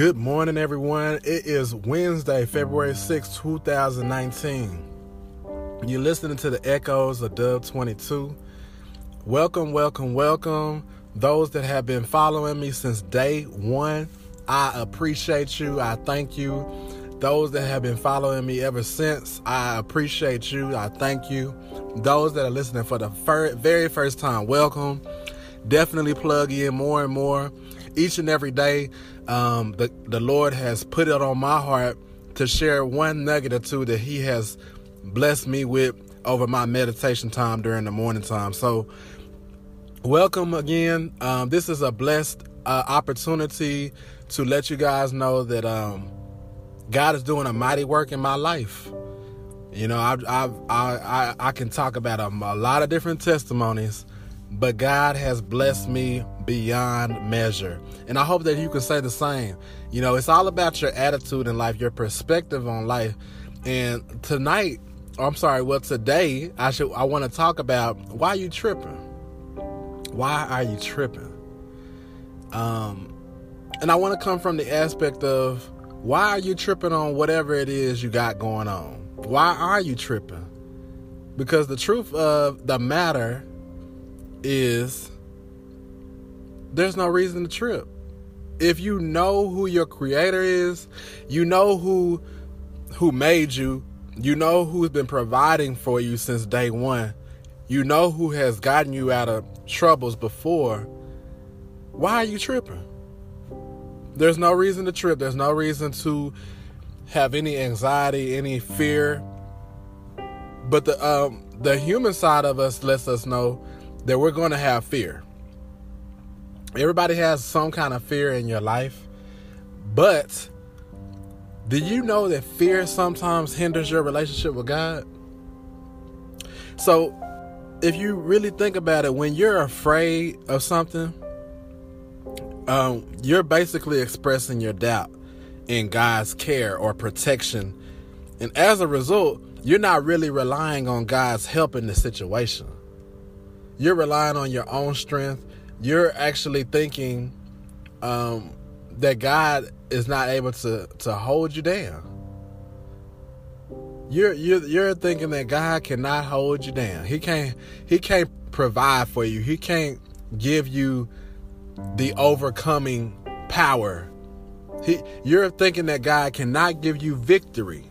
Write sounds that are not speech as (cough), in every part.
Good morning, everyone. It is Wednesday, February 6, 2019. You're listening to the echoes of Dub 22. Welcome, welcome, welcome. Those that have been following me since day one, I appreciate you. I thank you. Those that have been following me ever since, I appreciate you. I thank you. Those that are listening for the very first time, welcome. Definitely plug in more and more. Each and every day, um, the, the Lord has put it on my heart to share one nugget or two that He has blessed me with over my meditation time during the morning time. So, welcome again. Um, this is a blessed uh, opportunity to let you guys know that um, God is doing a mighty work in my life. You know, I I I I can talk about a, a lot of different testimonies, but God has blessed me beyond measure, and I hope that you can say the same. You know, it's all about your attitude in life, your perspective on life. And tonight, I'm sorry, well today, I should I want to talk about why you tripping. Why are you tripping? Um, and I want to come from the aspect of why are you tripping on whatever it is you got going on? Why are you tripping? Because the truth of the matter is there's no reason to trip. If you know who your creator is, you know who who made you, you know who's been providing for you since day 1. You know who has gotten you out of troubles before. Why are you tripping? There's no reason to trip. There's no reason to have any anxiety, any fear. But the um, the human side of us lets us know that we're going to have fear. Everybody has some kind of fear in your life, but do you know that fear sometimes hinders your relationship with God? So, if you really think about it, when you're afraid of something, um, you're basically expressing your doubt in God's care or protection. And as a result, you're not really relying on God's help in the situation. You're relying on your own strength. You're actually thinking um, that God is not able to, to hold you down. You're, you're you're thinking that God cannot hold you down. He can't he can't provide for you. He can't give you the overcoming power. He, you're thinking that God cannot give you victory.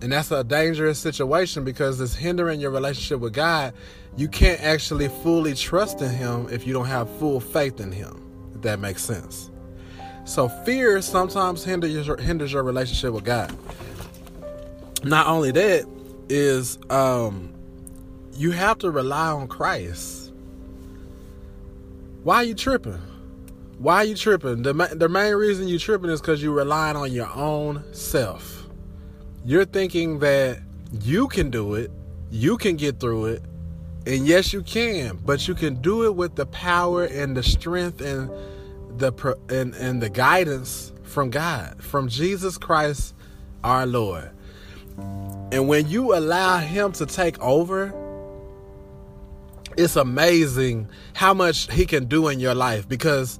And that's a dangerous situation because it's hindering your relationship with God. You can't actually fully trust in Him if you don't have full faith in Him, if that makes sense. So fear sometimes hinders your, hinders your relationship with God. Not only that, is um, you have to rely on Christ. Why are you tripping? Why are you tripping? The, the main reason you tripping is because you're relying on your own self. You're thinking that you can do it, you can get through it, and yes, you can, but you can do it with the power and the strength and the and, and the guidance from God, from Jesus Christ our Lord. And when you allow him to take over, it's amazing how much he can do in your life because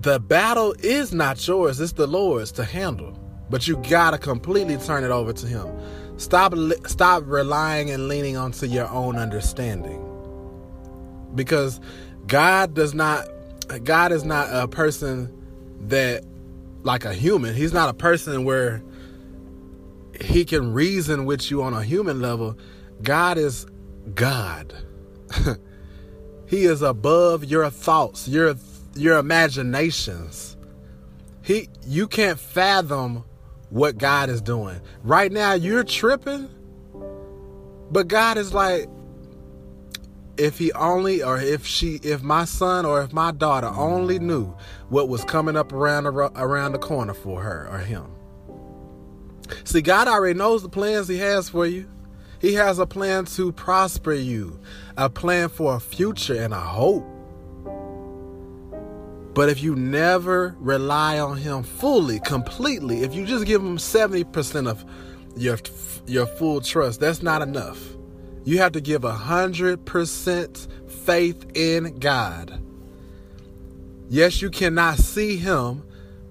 the battle is not yours, it's the Lord's to handle. But you got to completely turn it over to him. Stop stop relying and leaning onto your own understanding. Because God does not God is not a person that like a human. He's not a person where he can reason with you on a human level. God is God. (laughs) he is above your thoughts, your your imaginations. He you can't fathom what God is doing. Right now you're tripping. But God is like if he only or if she if my son or if my daughter only knew what was coming up around the, around the corner for her or him. See, God already knows the plans he has for you. He has a plan to prosper you, a plan for a future and a hope. But if you never rely on him fully, completely, if you just give him 70% of your your full trust, that's not enough. You have to give 100% faith in God. Yes, you cannot see him,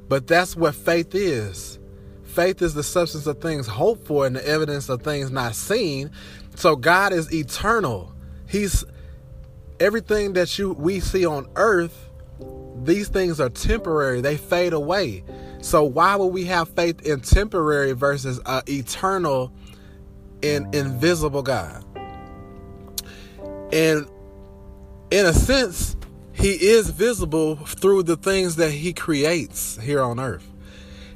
but that's what faith is. Faith is the substance of things hoped for and the evidence of things not seen. So God is eternal. He's everything that you we see on earth, these things are temporary. They fade away. So why would we have faith in temporary versus uh, eternal and invisible God? And in a sense, he is visible through the things that he creates here on earth.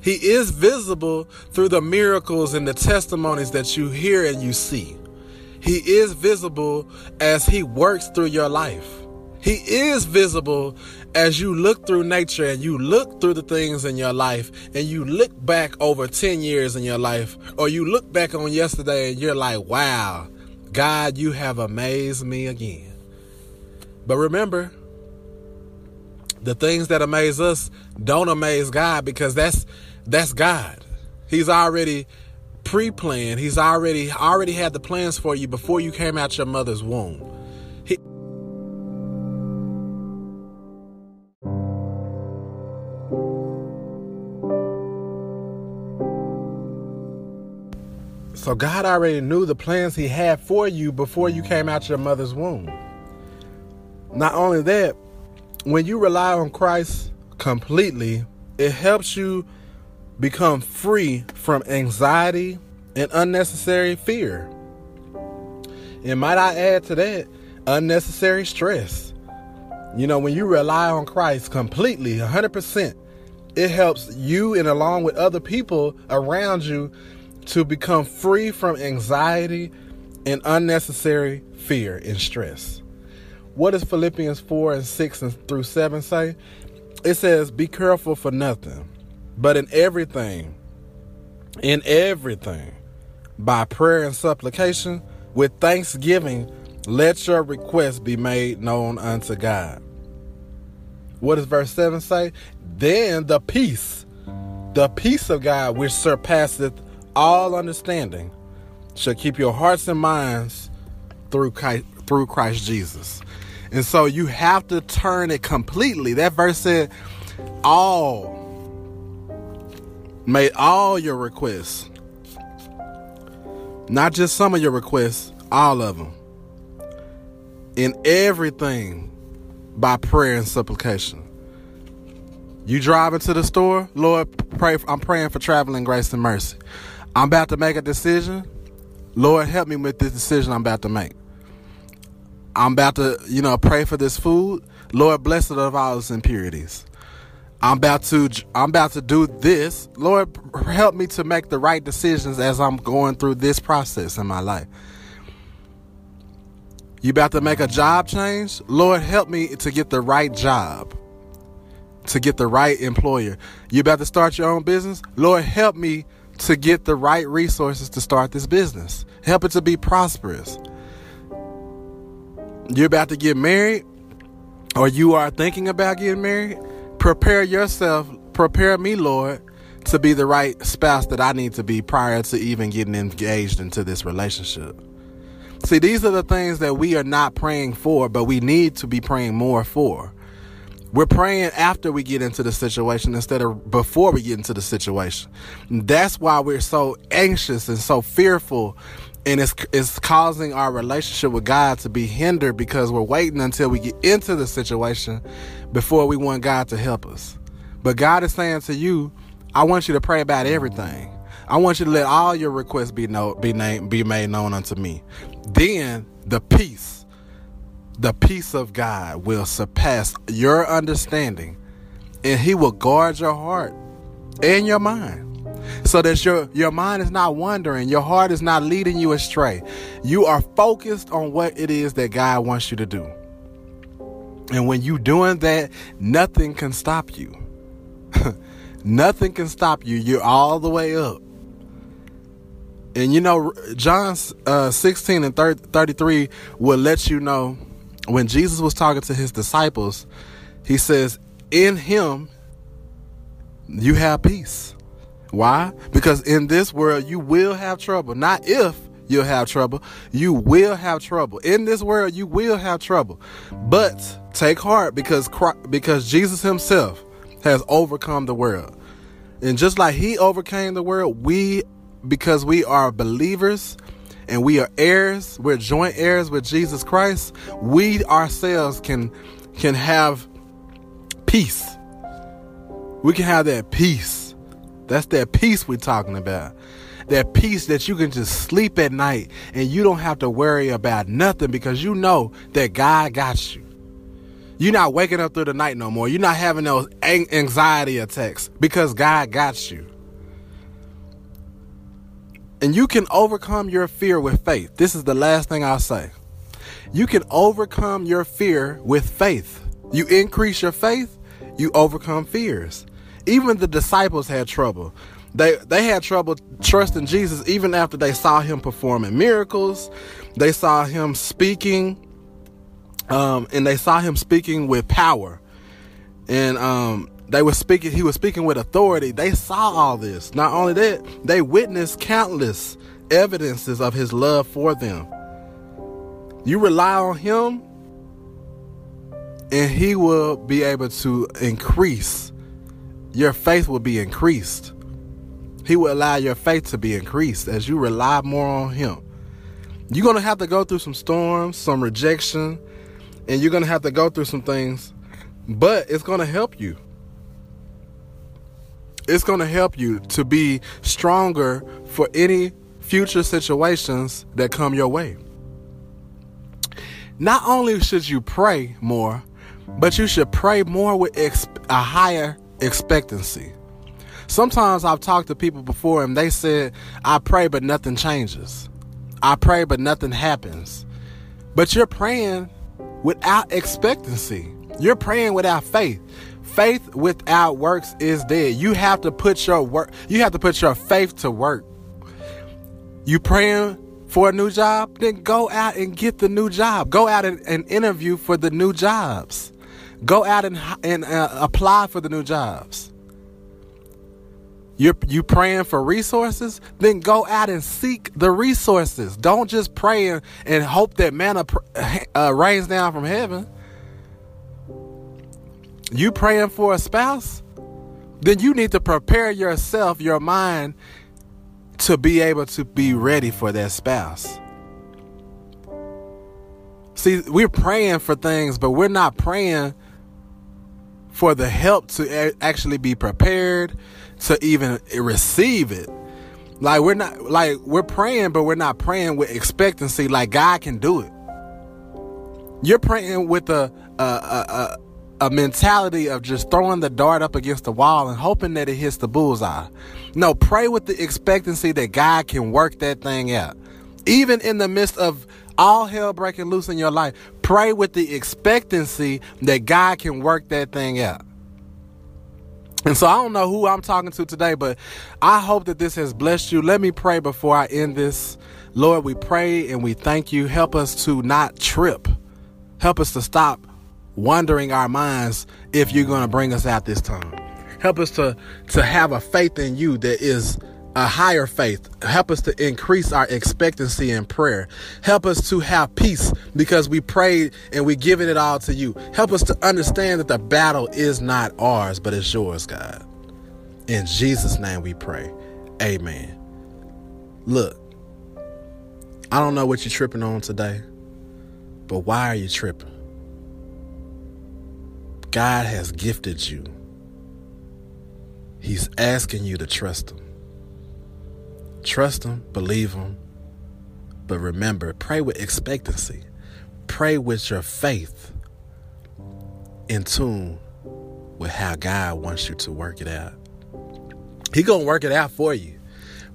He is visible through the miracles and the testimonies that you hear and you see. He is visible as he works through your life. He is visible as you look through nature and you look through the things in your life and you look back over 10 years in your life or you look back on yesterday and you're like, wow, God, you have amazed me again. But remember, the things that amaze us don't amaze God because that's that's God. He's already pre-planned. He's already already had the plans for you before you came out your mother's womb. So God already knew the plans he had for you before you came out of your mother's womb. Not only that, when you rely on Christ completely, it helps you become free from anxiety and unnecessary fear. And might I add to that, unnecessary stress. You know, when you rely on Christ completely, 100%, it helps you and along with other people around you to become free from anxiety and unnecessary fear and stress. What does Philippians 4 and 6 and through 7 say? It says, Be careful for nothing but in everything, in everything, by prayer and supplication, with thanksgiving, let your requests be made known unto God. What does verse 7 say? Then the peace, the peace of God, which surpasseth all understanding, shall keep your hearts and minds through Christ, through Christ Jesus. And so you have to turn it completely. That verse said, all Made all your requests, not just some of your requests, all of them, in everything by prayer and supplication. You drive into the store, Lord, pray. I'm praying for traveling grace and mercy. I'm about to make a decision. Lord, help me with this decision I'm about to make. I'm about to, you know, pray for this food. Lord, bless it of all its impurities. I'm about to I'm about to do this. Lord, help me to make the right decisions as I'm going through this process in my life. You about to make a job change? Lord, help me to get the right job. To get the right employer. You about to start your own business? Lord, help me to get the right resources to start this business. Help it to be prosperous. You're about to get married or you are thinking about getting married? prepare yourself, prepare me, Lord, to be the right spouse that I need to be prior to even getting engaged into this relationship. See, these are the things that we are not praying for, but we need to be praying more for. We're praying after we get into the situation instead of before we get into the situation. That's why we're so anxious and so fearful and it's it's causing our relationship with God to be hindered because we're waiting until we get into the situation before we want God to help us. But God is saying to you, I want you to pray about everything. I want you to let all your requests be know, be named, be made known unto me. Then the peace, the peace of God will surpass your understanding, and He will guard your heart and your mind so that your your mind is not wandering your heart is not leading you astray. You are focused on what it is that god wants you to do. And when you doing that nothing can stop you. (laughs) Nothing can stop you. You're all the way up. And you know john uh, 16 and 33 will let you know when jesus was talking to his disciples he says in him you have peace why? Because in this world you will have trouble. Not if, you'll have trouble. You will have trouble. In this world, you will have trouble. But take heart because Christ, because Jesus himself has overcome the world. And just like he overcame the world, we because we are believers and we are heirs, we're joint heirs with Jesus Christ, we ourselves can can have peace. We can have that peace. That's that peace we're talking about that peace that you can just sleep at night and you don't have to worry about nothing because you know that God got you. You're not waking up through the night no more. You're not having those anxiety attacks because God got you. And you can overcome your fear with faith. This is the last thing I'll say. You can overcome your fear with faith. You increase your faith, you overcome fears. Even the disciples had trouble. They they had trouble trusting Jesus even after they saw him performing miracles. They saw him speaking, um, and they saw him speaking with power. And um, they were speaking. He was speaking with authority. They saw all this. Not only that, they witnessed countless evidences of his love for them. You rely on him, and he will be able to increase. Your faith will be increased. He will allow your faith to be increased as you rely more on Him. You're going to have to go through some storms, some rejection, and you're going to have to go through some things, but it's going to help you. It's going to help you to be stronger for any future situations that come your way. Not only should you pray more, but you should pray more with a higher expectancy. Sometimes I've talked to people before and they said, I pray, but nothing changes. I pray, but nothing happens. But you're praying without expectancy. You're praying without faith. Faith without works is dead. You have to put your work, you have to put your faith to work. You praying for a new job? Then go out and get the new job. Go out and, and interview for the new jobs. Go out and, and uh, apply for the new jobs. You're you praying for resources? Then go out and seek the resources. Don't just pray and, and hope that manna (laughs) uh, rains down from heaven. You praying for a spouse? Then you need to prepare yourself, your mind, to be able to be ready for that spouse. See, we're praying for things, but we're not praying for the help to actually be prepared to even receive it. Like we're not like we're praying, but we're not praying with expectancy. Like God can do it. You're praying with a a, a, a mentality of just throwing the dart up against the wall and hoping that it hits the bullseye. No, pray with the expectancy that God can work that thing out. Even in the midst of all hell breaking loose in your life, pray with the expectancy that God can work that thing out. And so I don't know who I'm talking to today, but I hope that this has blessed you. Let me pray before I end this. Lord, we pray and we thank you. Help us to not trip. Help us to stop wondering our minds if you're going to bring us out this time. Help us to to have a faith in you that is a higher faith. Help us to increase our expectancy in prayer. Help us to have peace because we prayed and we given it all to you. Help us to understand that the battle is not ours, but it's yours, God. In Jesus' name we pray. Amen. Look, I don't know what you're tripping on today, but why are you tripping? God has gifted you. He's asking you to trust Him. Trust Him, believe Him, but remember, pray with expectancy. Pray with your faith in tune with how God wants you to work it out. He to work it out for you,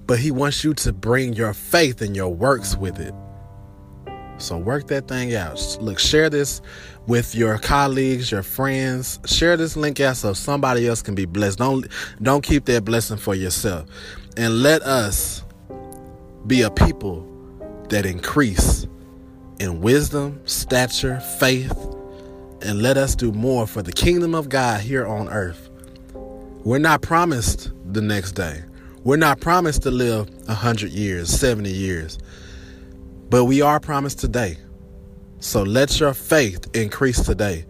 but he wants you to bring your faith and your works with it. So work that thing out. Look, share this with your colleagues, your friends. Share this link out so somebody else can be blessed. Don't don't keep that blessing for yourself. And let us be a people that increase in wisdom, stature, faith, and let us do more for the kingdom of God here on earth. We're not promised the next day. We're not promised to live 100 years, 70 years. But we are promised today. So let your faith increase today.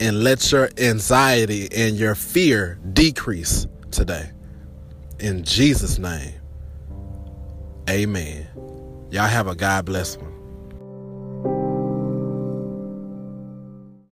And let your anxiety and your fear decrease today. In Jesus' name. Amen. Y'all have a God bless one.